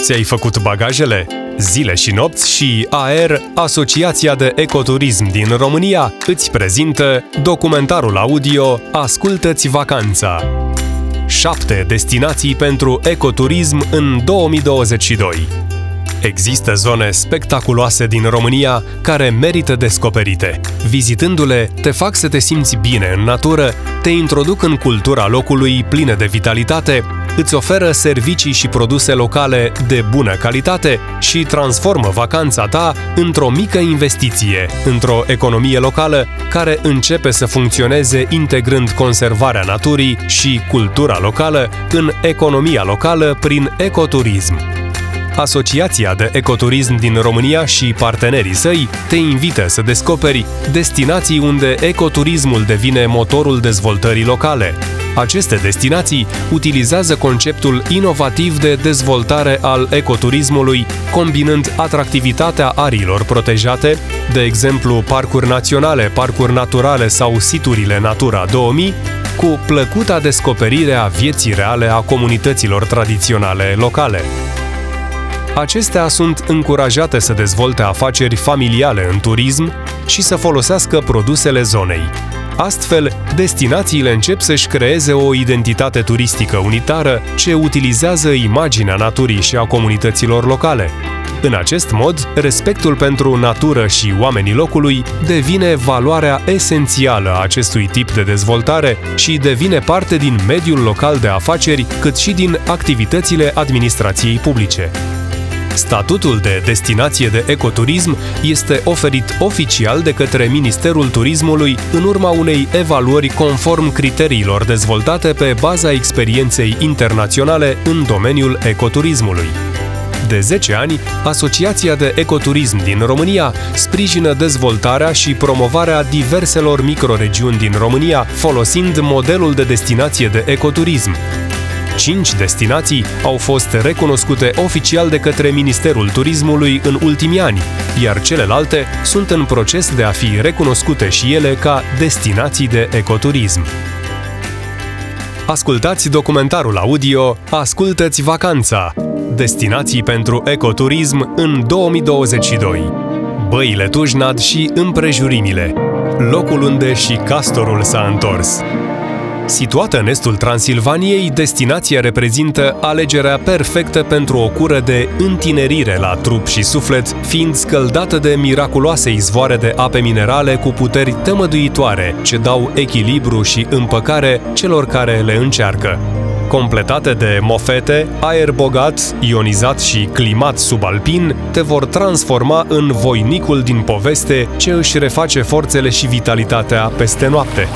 Ți-ai făcut bagajele? Zile și nopți și AR, Asociația de Ecoturism din România, îți prezintă documentarul audio Ascultă-ți vacanța. 7 destinații pentru ecoturism în 2022. Există zone spectaculoase din România care merită descoperite. Vizitându-le, te fac să te simți bine în natură, te introduc în cultura locului plină de vitalitate, îți oferă servicii și produse locale de bună calitate și transformă vacanța ta într-o mică investiție, într-o economie locală care începe să funcționeze integrând conservarea naturii și cultura locală în economia locală prin ecoturism. Asociația de Ecoturism din România și partenerii săi te invită să descoperi destinații unde ecoturismul devine motorul dezvoltării locale. Aceste destinații utilizează conceptul inovativ de dezvoltare al ecoturismului, combinând atractivitatea ariilor protejate, de exemplu parcuri naționale, parcuri naturale sau siturile Natura 2000, cu plăcuta descoperire a vieții reale a comunităților tradiționale locale. Acestea sunt încurajate să dezvolte afaceri familiale în turism și să folosească produsele zonei. Astfel, destinațiile încep să-și creeze o identitate turistică unitară ce utilizează imaginea naturii și a comunităților locale. În acest mod, respectul pentru natură și oamenii locului devine valoarea esențială a acestui tip de dezvoltare și devine parte din mediul local de afaceri, cât și din activitățile administrației publice. Statutul de destinație de ecoturism este oferit oficial de către Ministerul Turismului în urma unei evaluări conform criteriilor dezvoltate pe baza experienței internaționale în domeniul ecoturismului. De 10 ani, Asociația de Ecoturism din România sprijină dezvoltarea și promovarea diverselor microregiuni din România folosind modelul de destinație de ecoturism, Cinci destinații au fost recunoscute oficial de către Ministerul Turismului în ultimii ani, iar celelalte sunt în proces de a fi recunoscute și ele ca destinații de ecoturism. Ascultați documentarul audio Ascultă-ți vacanța! Destinații pentru ecoturism în 2022. Băile Tujnad și împrejurimile. Locul unde și castorul s-a întors. Situată în estul Transilvaniei, destinația reprezintă alegerea perfectă pentru o cură de întinerire la trup și suflet, fiind scăldată de miraculoase izvoare de ape minerale cu puteri tămăduitoare, ce dau echilibru și împăcare celor care le încearcă completate de mofete, aer bogat, ionizat și climat subalpin, te vor transforma în voinicul din poveste ce își reface forțele și vitalitatea peste noapte.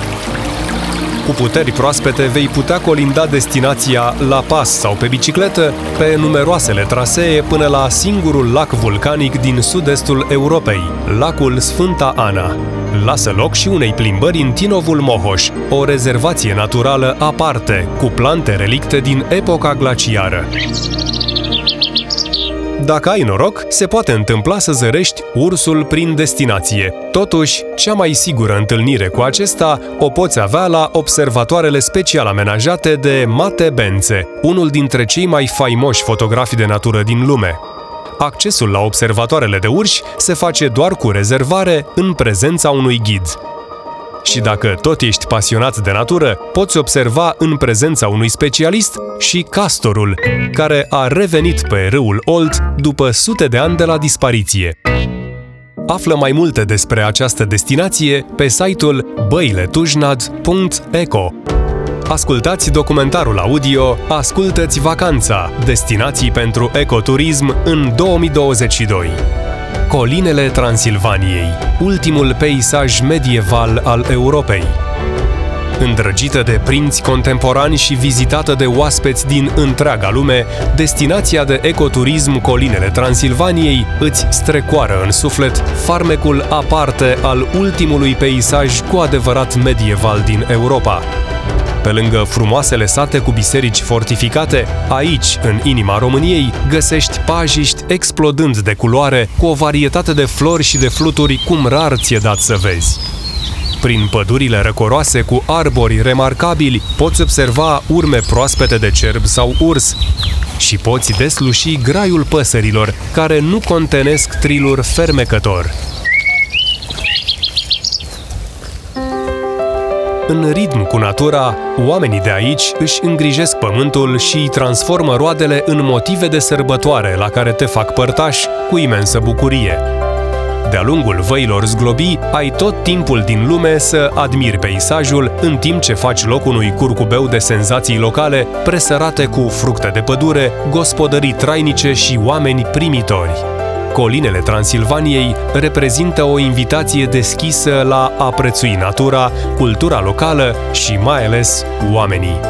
Cu puteri proaspete vei putea colinda destinația la pas sau pe bicicletă pe numeroasele trasee până la singurul lac vulcanic din sud-estul Europei, lacul Sfânta Ana. Lasă loc și unei plimbări în Tinovul Mohoș, o rezervație naturală aparte, cu plante relicte din epoca glaciară. Dacă ai noroc, se poate întâmpla să zărești ursul prin destinație. Totuși, cea mai sigură întâlnire cu acesta o poți avea la observatoarele special amenajate de Mate Benze, unul dintre cei mai faimoși fotografi de natură din lume. Accesul la observatoarele de urși se face doar cu rezervare în prezența unui ghid. Și dacă tot ești pasionat de natură, poți observa în prezența unui specialist și castorul, care a revenit pe râul Olt după sute de ani de la dispariție. Află mai multe despre această destinație pe site-ul băiletujnad.eco. Ascultați documentarul audio Ascultă-ți vacanța! Destinații pentru ecoturism în 2022. Colinele Transilvaniei, ultimul peisaj medieval al Europei. Îndrăgită de prinți contemporani și vizitată de oaspeți din întreaga lume, destinația de ecoturism Colinele Transilvaniei îți strecoară în suflet farmecul aparte al ultimului peisaj cu adevărat medieval din Europa. Pe lângă frumoasele sate cu biserici fortificate, aici, în inima României, găsești pajiști explodând de culoare, cu o varietate de flori și de fluturi cum rar ți-e dat să vezi. Prin pădurile răcoroase cu arbori remarcabili, poți observa urme proaspete de cerb sau urs, și poți desluși graiul păsărilor, care nu contenesc triluri fermecător. În ritm cu natura, oamenii de aici își îngrijesc pământul și îi transformă roadele în motive de sărbătoare la care te fac părtaș cu imensă bucurie. De-a lungul văilor zglobii, ai tot timpul din lume să admiri peisajul în timp ce faci loc unui curcubeu de senzații locale presărate cu fructe de pădure, gospodării trainice și oameni primitori. Colinele Transilvaniei reprezintă o invitație deschisă la a prețui natura, cultura locală și mai ales oamenii.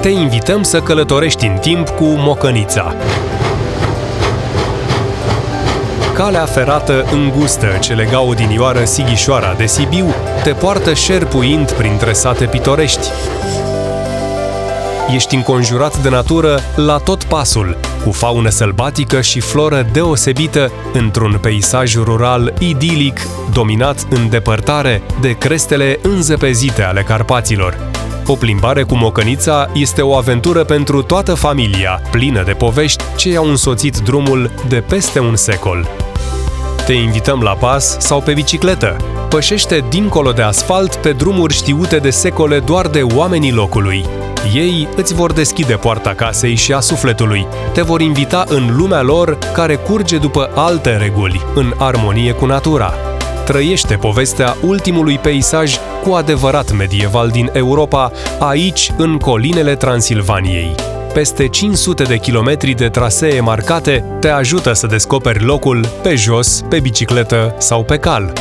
Te invităm să călătorești în timp cu Mocănița. Calea ferată îngustă ce lega odinioară Sighișoara de Sibiu te poartă șerpuind printre sate pitorești, ești înconjurat de natură la tot pasul, cu faună sălbatică și floră deosebită într-un peisaj rural idilic, dominat în depărtare de crestele înzăpezite ale Carpaților. O plimbare cu mocănița este o aventură pentru toată familia, plină de povești ce i-au însoțit drumul de peste un secol. Te invităm la pas sau pe bicicletă. Pășește dincolo de asfalt pe drumuri știute de secole doar de oamenii locului. Ei îți vor deschide poarta casei și a sufletului, te vor invita în lumea lor care curge după alte reguli, în armonie cu natura. Trăiește povestea ultimului peisaj cu adevărat medieval din Europa, aici, în colinele Transilvaniei. Peste 500 de kilometri de trasee marcate te ajută să descoperi locul pe jos, pe bicicletă sau pe cal.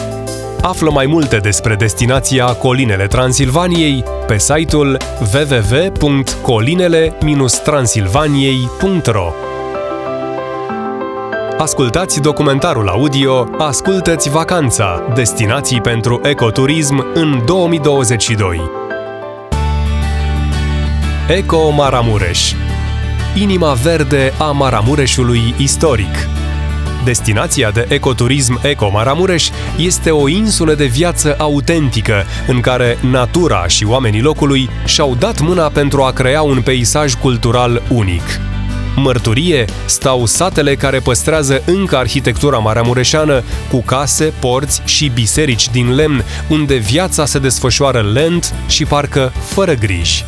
Află mai multe despre destinația Colinele Transilvaniei pe site-ul www.colinele-transilvaniei.ro Ascultați documentarul audio Ascultă-ți vacanța, destinații pentru ecoturism în 2022. Eco Maramureș. Inima verde a Maramureșului istoric Destinația de ecoturism Eco Maramureș este o insulă de viață autentică, în care natura și oamenii locului și-au dat mâna pentru a crea un peisaj cultural unic. Mărturie stau satele care păstrează încă arhitectura maramureșeană, cu case, porți și biserici din lemn, unde viața se desfășoară lent și parcă fără griji.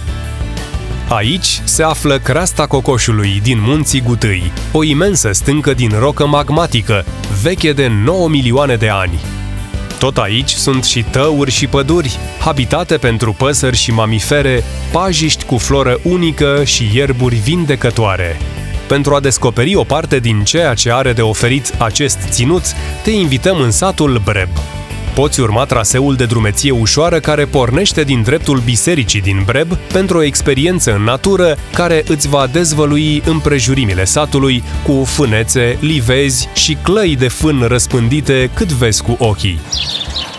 Aici se află creasta cocoșului din munții Gutâi, o imensă stâncă din rocă magmatică, veche de 9 milioane de ani. Tot aici sunt și tăuri și păduri, habitate pentru păsări și mamifere, pajiști cu floră unică și ierburi vindecătoare. Pentru a descoperi o parte din ceea ce are de oferit acest ținut, te invităm în satul Breb, Poți urma traseul de drumeție ușoară care pornește din dreptul bisericii din Breb pentru o experiență în natură care îți va dezvălui împrejurimile satului cu fânețe, livezi și clăi de fân răspândite cât vezi cu ochii.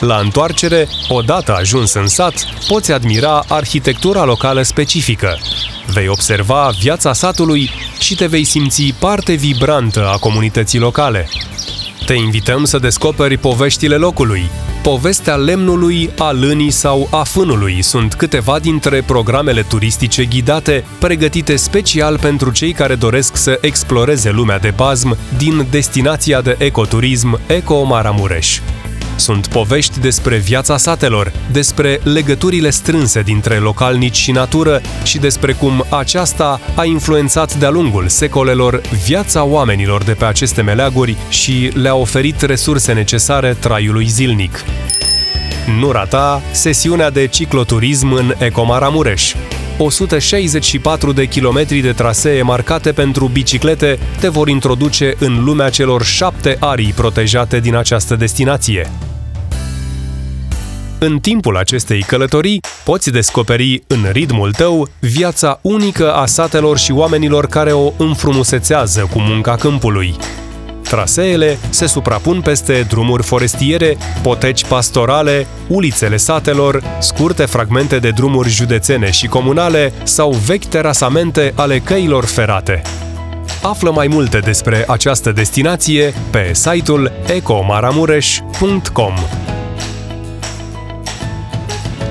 La întoarcere, odată ajuns în sat, poți admira arhitectura locală specifică. Vei observa viața satului și te vei simți parte vibrantă a comunității locale. Te invităm să descoperi poveștile locului. Povestea lemnului, a lânii sau a fânului sunt câteva dintre programele turistice ghidate, pregătite special pentru cei care doresc să exploreze lumea de bazm din destinația de ecoturism Eco Maramureș. Sunt povești despre viața satelor, despre legăturile strânse dintre localnici și natură și despre cum aceasta a influențat de-a lungul secolelor viața oamenilor de pe aceste meleaguri și le-a oferit resurse necesare traiului zilnic. Nu rata sesiunea de cicloturism în Ecomaramureș. 164 de kilometri de trasee marcate pentru biciclete te vor introduce în lumea celor șapte arii protejate din această destinație. În timpul acestei călătorii, poți descoperi în ritmul tău viața unică a satelor și oamenilor care o înfrumusețează cu munca câmpului. Traseele se suprapun peste drumuri forestiere, poteci pastorale, ulițele satelor, scurte fragmente de drumuri județene și comunale sau vechi terasamente ale căilor ferate. Află mai multe despre această destinație pe site-ul ecomaramureș.com.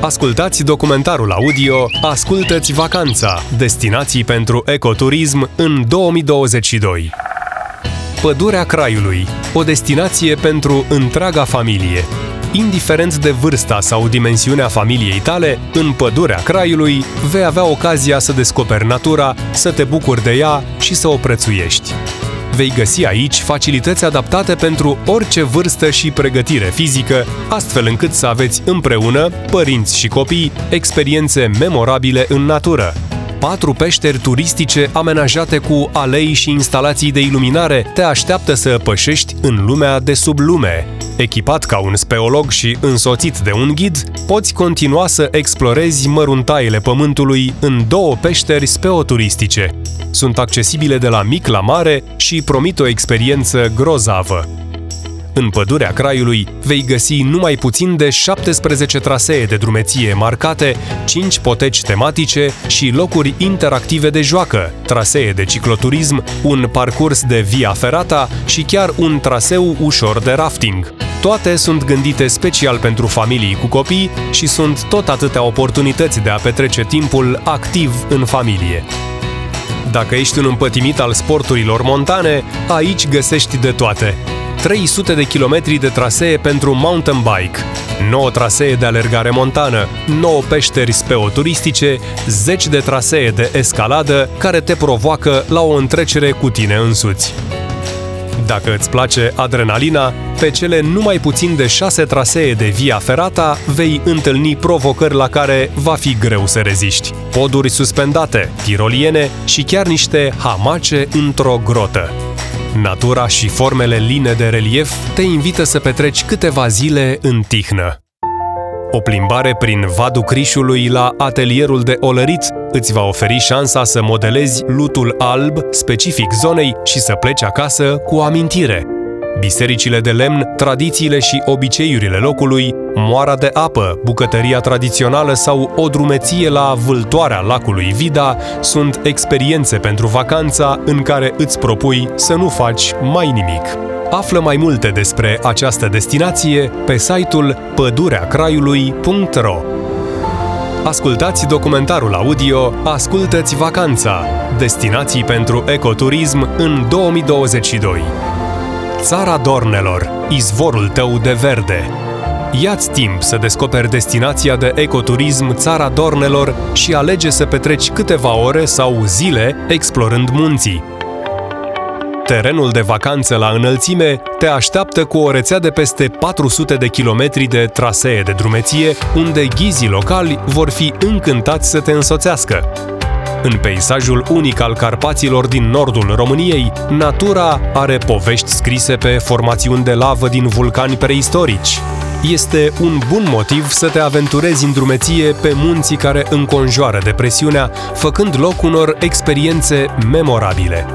Ascultați documentarul audio Ascultă-ți vacanța, destinații pentru ecoturism în 2022. Pădurea Craiului, o destinație pentru întreaga familie. Indiferent de vârsta sau dimensiunea familiei tale, în Pădurea Craiului vei avea ocazia să descoperi natura, să te bucuri de ea și să o prețuiești vei găsi aici facilități adaptate pentru orice vârstă și pregătire fizică, astfel încât să aveți împreună, părinți și copii, experiențe memorabile în natură. Patru peșteri turistice amenajate cu alei și instalații de iluminare te așteaptă să pășești în lumea de sub lume. Echipat ca un speolog și însoțit de un ghid, poți continua să explorezi măruntaiele pământului în două peșteri speoturistice. Sunt accesibile de la mic la mare și promit o experiență grozavă. În pădurea Craiului vei găsi numai puțin de 17 trasee de drumeție marcate, 5 poteci tematice și locuri interactive de joacă, trasee de cicloturism, un parcurs de via ferata și chiar un traseu ușor de rafting. Toate sunt gândite special pentru familii cu copii și sunt tot atâtea oportunități de a petrece timpul activ în familie. Dacă ești un împătimit al sporturilor montane, aici găsești de toate. 300 de kilometri de trasee pentru mountain bike, 9 trasee de alergare montană, 9 peșteri speoturistice, 10 de trasee de escaladă care te provoacă la o întrecere cu tine însuți. Dacă îți place adrenalina, pe cele numai puțin de șase trasee de via ferata vei întâlni provocări la care va fi greu să reziști. Poduri suspendate, tiroliene și chiar niște hamace într-o grotă. Natura și formele line de relief te invită să petreci câteva zile în tihnă. O plimbare prin Vadul Crișului la atelierul de olărit îți va oferi șansa să modelezi lutul alb specific zonei și să pleci acasă cu o amintire. Bisericile de lemn, tradițiile și obiceiurile locului, moara de apă, bucătăria tradițională sau o drumeție la vâltoarea lacului Vida sunt experiențe pentru vacanța în care îți propui să nu faci mai nimic. Află mai multe despre această destinație pe site-ul pădureacraiului.ro Ascultați documentarul audio Ascultă-ți vacanța! Destinații pentru ecoturism în 2022. Țara Dornelor, izvorul tău de verde. Ia-ți timp să descoperi destinația de ecoturism Țara Dornelor și alege să petreci câteva ore sau zile explorând munții, Terenul de vacanță la înălțime te așteaptă cu o rețea de peste 400 de kilometri de trasee de drumeție, unde ghizii locali vor fi încântați să te însoțească. În peisajul unic al Carpaților din nordul României, natura are povești scrise pe formațiuni de lavă din vulcani preistorici. Este un bun motiv să te aventurezi în drumeție pe munții care înconjoară depresiunea, făcând loc unor experiențe memorabile.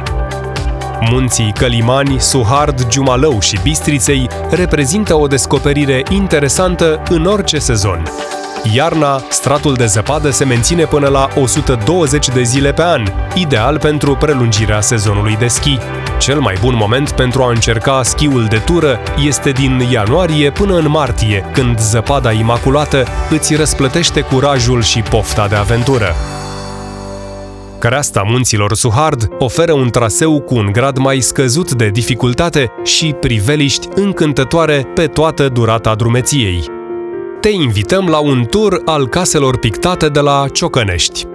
Munții Călimani, Suhard, Giumalău și Bistriței reprezintă o descoperire interesantă în orice sezon. Iarna, stratul de zăpadă se menține până la 120 de zile pe an, ideal pentru prelungirea sezonului de schi. Cel mai bun moment pentru a încerca schiul de tură este din ianuarie până în martie, când zăpada imaculată îți răsplătește curajul și pofta de aventură. Creasta munților Suhard oferă un traseu cu un grad mai scăzut de dificultate și priveliști încântătoare pe toată durata drumeției. Te invităm la un tur al caselor pictate de la Ciocănești.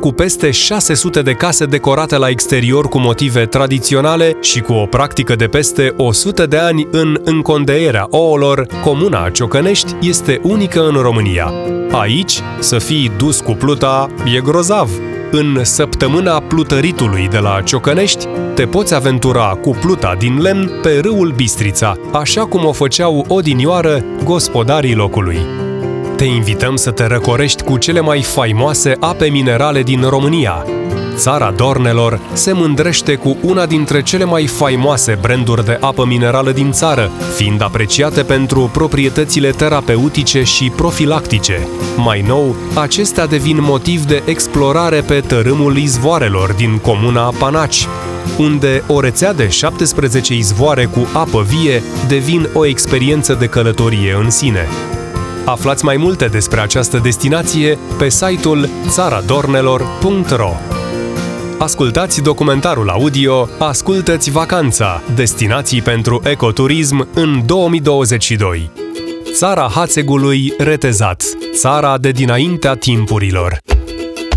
Cu peste 600 de case decorate la exterior cu motive tradiționale și cu o practică de peste 100 de ani în încondeierea ouălor, comuna Ciocănești este unică în România. Aici, să fii dus cu pluta e grozav, în săptămâna plutăritului de la Ciocănești, te poți aventura cu pluta din lemn pe râul Bistrița, așa cum o făceau odinioară gospodarii locului. Te invităm să te răcorești cu cele mai faimoase ape minerale din România, Țara Dornelor se mândrește cu una dintre cele mai faimoase branduri de apă minerală din țară, fiind apreciate pentru proprietățile terapeutice și profilactice. Mai nou, acestea devin motiv de explorare pe tărâmul izvoarelor din comuna Panaci, unde o rețea de 17 izvoare cu apă vie devin o experiență de călătorie în sine. Aflați mai multe despre această destinație pe site-ul țaradornelor.ro Ascultați documentarul audio Ascultă-ți vacanța, destinații pentru ecoturism în 2022. Țara Hațegului retezat, țara de dinaintea timpurilor.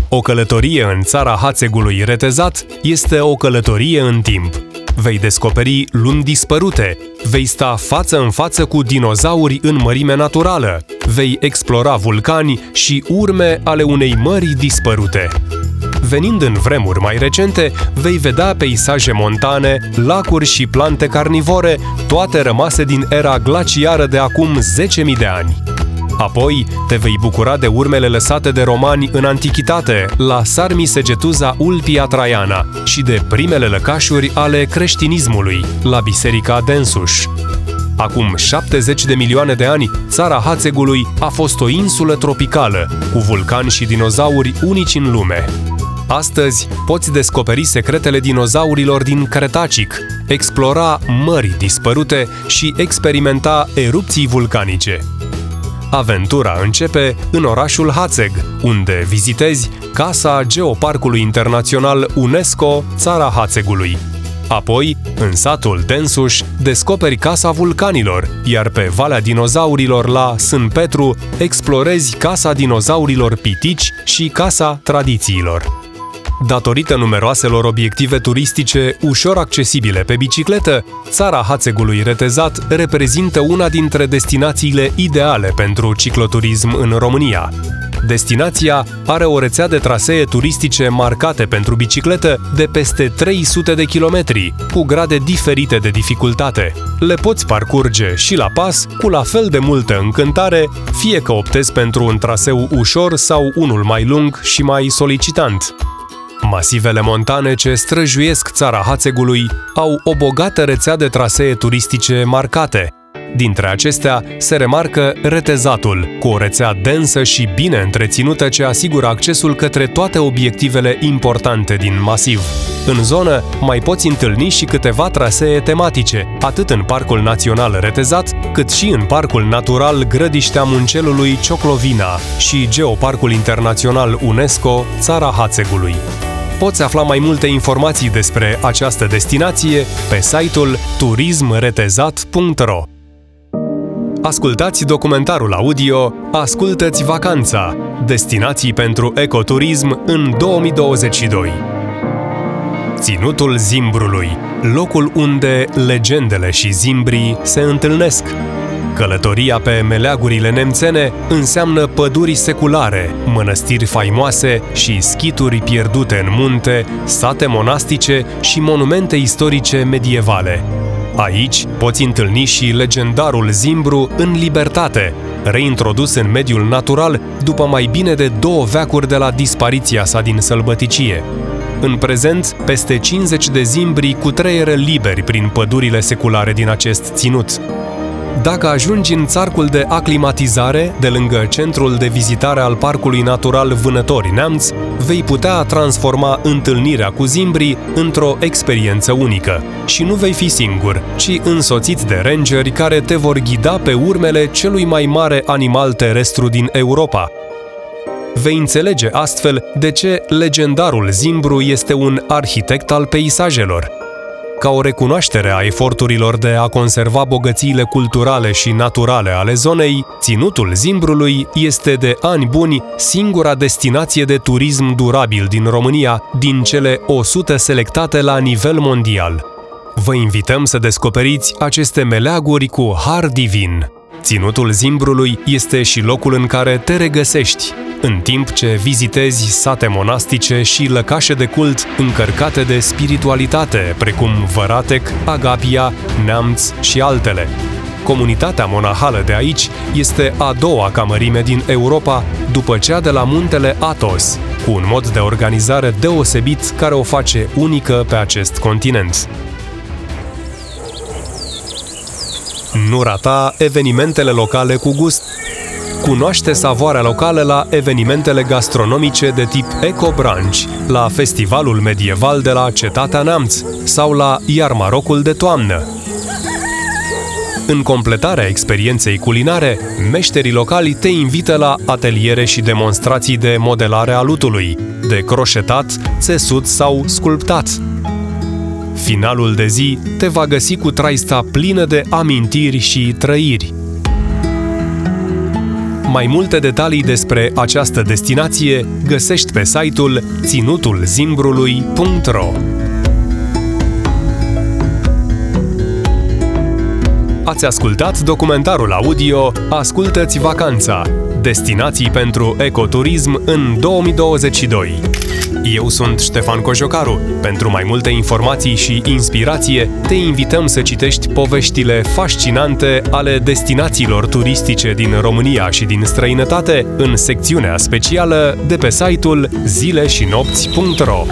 O călătorie în țara Hațegului retezat este o călătorie în timp. Vei descoperi luni dispărute, vei sta față în față cu dinozauri în mărime naturală, vei explora vulcani și urme ale unei mări dispărute. Venind în vremuri mai recente, vei vedea peisaje montane, lacuri și plante carnivore, toate rămase din era glaciară de acum 10.000 de ani. Apoi te vei bucura de urmele lăsate de romani în antichitate, la Sarmisegetuza Ulpia Traiana și de primele lăcașuri ale creștinismului, la Biserica Densuș. Acum 70 de milioane de ani, țara Hațegului a fost o insulă tropicală, cu vulcani și dinozauri unici în lume. Astăzi poți descoperi secretele dinozaurilor din Cretacic, explora mări dispărute și experimenta erupții vulcanice. Aventura începe în orașul Hațeg, unde vizitezi Casa Geoparcului Internațional UNESCO Țara Hațegului. Apoi, în satul Densuș, descoperi Casa Vulcanilor, iar pe Valea Dinozaurilor la Sân Petru explorezi Casa Dinozaurilor Pitici și Casa Tradițiilor. Datorită numeroaselor obiective turistice ușor accesibile pe bicicletă, țara Hațegului retezat reprezintă una dintre destinațiile ideale pentru cicloturism în România. Destinația are o rețea de trasee turistice marcate pentru bicicletă de peste 300 de kilometri, cu grade diferite de dificultate. Le poți parcurge și la pas, cu la fel de multă încântare, fie că optezi pentru un traseu ușor sau unul mai lung și mai solicitant. Masivele montane ce străjuiesc țara Hațegului au o bogată rețea de trasee turistice marcate. Dintre acestea se remarcă retezatul, cu o rețea densă și bine întreținută ce asigură accesul către toate obiectivele importante din masiv. În zonă mai poți întâlni și câteva trasee tematice, atât în Parcul Național Retezat, cât și în Parcul Natural Grădiștea Muncelului Cioclovina și Geoparcul Internațional UNESCO Țara Hațegului poți afla mai multe informații despre această destinație pe site-ul turismretezat.ro. Ascultați documentarul audio Ascultă-ți vacanța! Destinații pentru ecoturism în 2022. Ținutul Zimbrului, locul unde legendele și zimbrii se întâlnesc. Călătoria pe meleagurile nemțene înseamnă păduri seculare, mănăstiri faimoase și schituri pierdute în munte, sate monastice și monumente istorice medievale. Aici poți întâlni și legendarul Zimbru în libertate, reintrodus în mediul natural după mai bine de două veacuri de la dispariția sa din sălbăticie. În prezent, peste 50 de zimbri cu treiere liberi prin pădurile seculare din acest ținut. Dacă ajungi în țarcul de aclimatizare, de lângă centrul de vizitare al Parcului Natural Vânători Neamț, vei putea transforma întâlnirea cu zimbrii într-o experiență unică. Și nu vei fi singur, ci însoțit de rangeri care te vor ghida pe urmele celui mai mare animal terestru din Europa, vei înțelege astfel de ce legendarul Zimbru este un arhitect al peisajelor. Ca o recunoaștere a eforturilor de a conserva bogățiile culturale și naturale ale zonei, ținutul Zimbrului este de ani buni singura destinație de turism durabil din România din cele 100 selectate la nivel mondial. Vă invităm să descoperiți aceste meleaguri cu har divin. Ținutul Zimbrului este și locul în care te regăsești, în timp ce vizitezi sate monastice și lăcașe de cult încărcate de spiritualitate, precum Văratec, Agapia, Neamț și altele. Comunitatea monahală de aici este a doua camărime din Europa, după cea de la muntele Athos, cu un mod de organizare deosebit care o face unică pe acest continent. Nu rata evenimentele locale cu gust. Cunoaște savoarea locală la evenimentele gastronomice de tip Eco Branch, la Festivalul Medieval de la Cetatea Neamț sau la Iarmarocul de toamnă. În completarea experienței culinare, meșterii locali te invită la ateliere și demonstrații de modelare a lutului, de croșetat, țesut sau sculptat. Finalul de zi te va găsi cu traista plină de amintiri și trăiri. Mai multe detalii despre această destinație găsești pe site-ul ținutulzimbrului.ro Ați ascultat documentarul audio Ascultă-ți vacanța! Destinații pentru ecoturism în 2022. Eu sunt Ștefan Cojocaru. Pentru mai multe informații și inspirație, te invităm să citești poveștile fascinante ale destinațiilor turistice din România și din străinătate în secțiunea specială de pe site-ul zileșinopți.ro.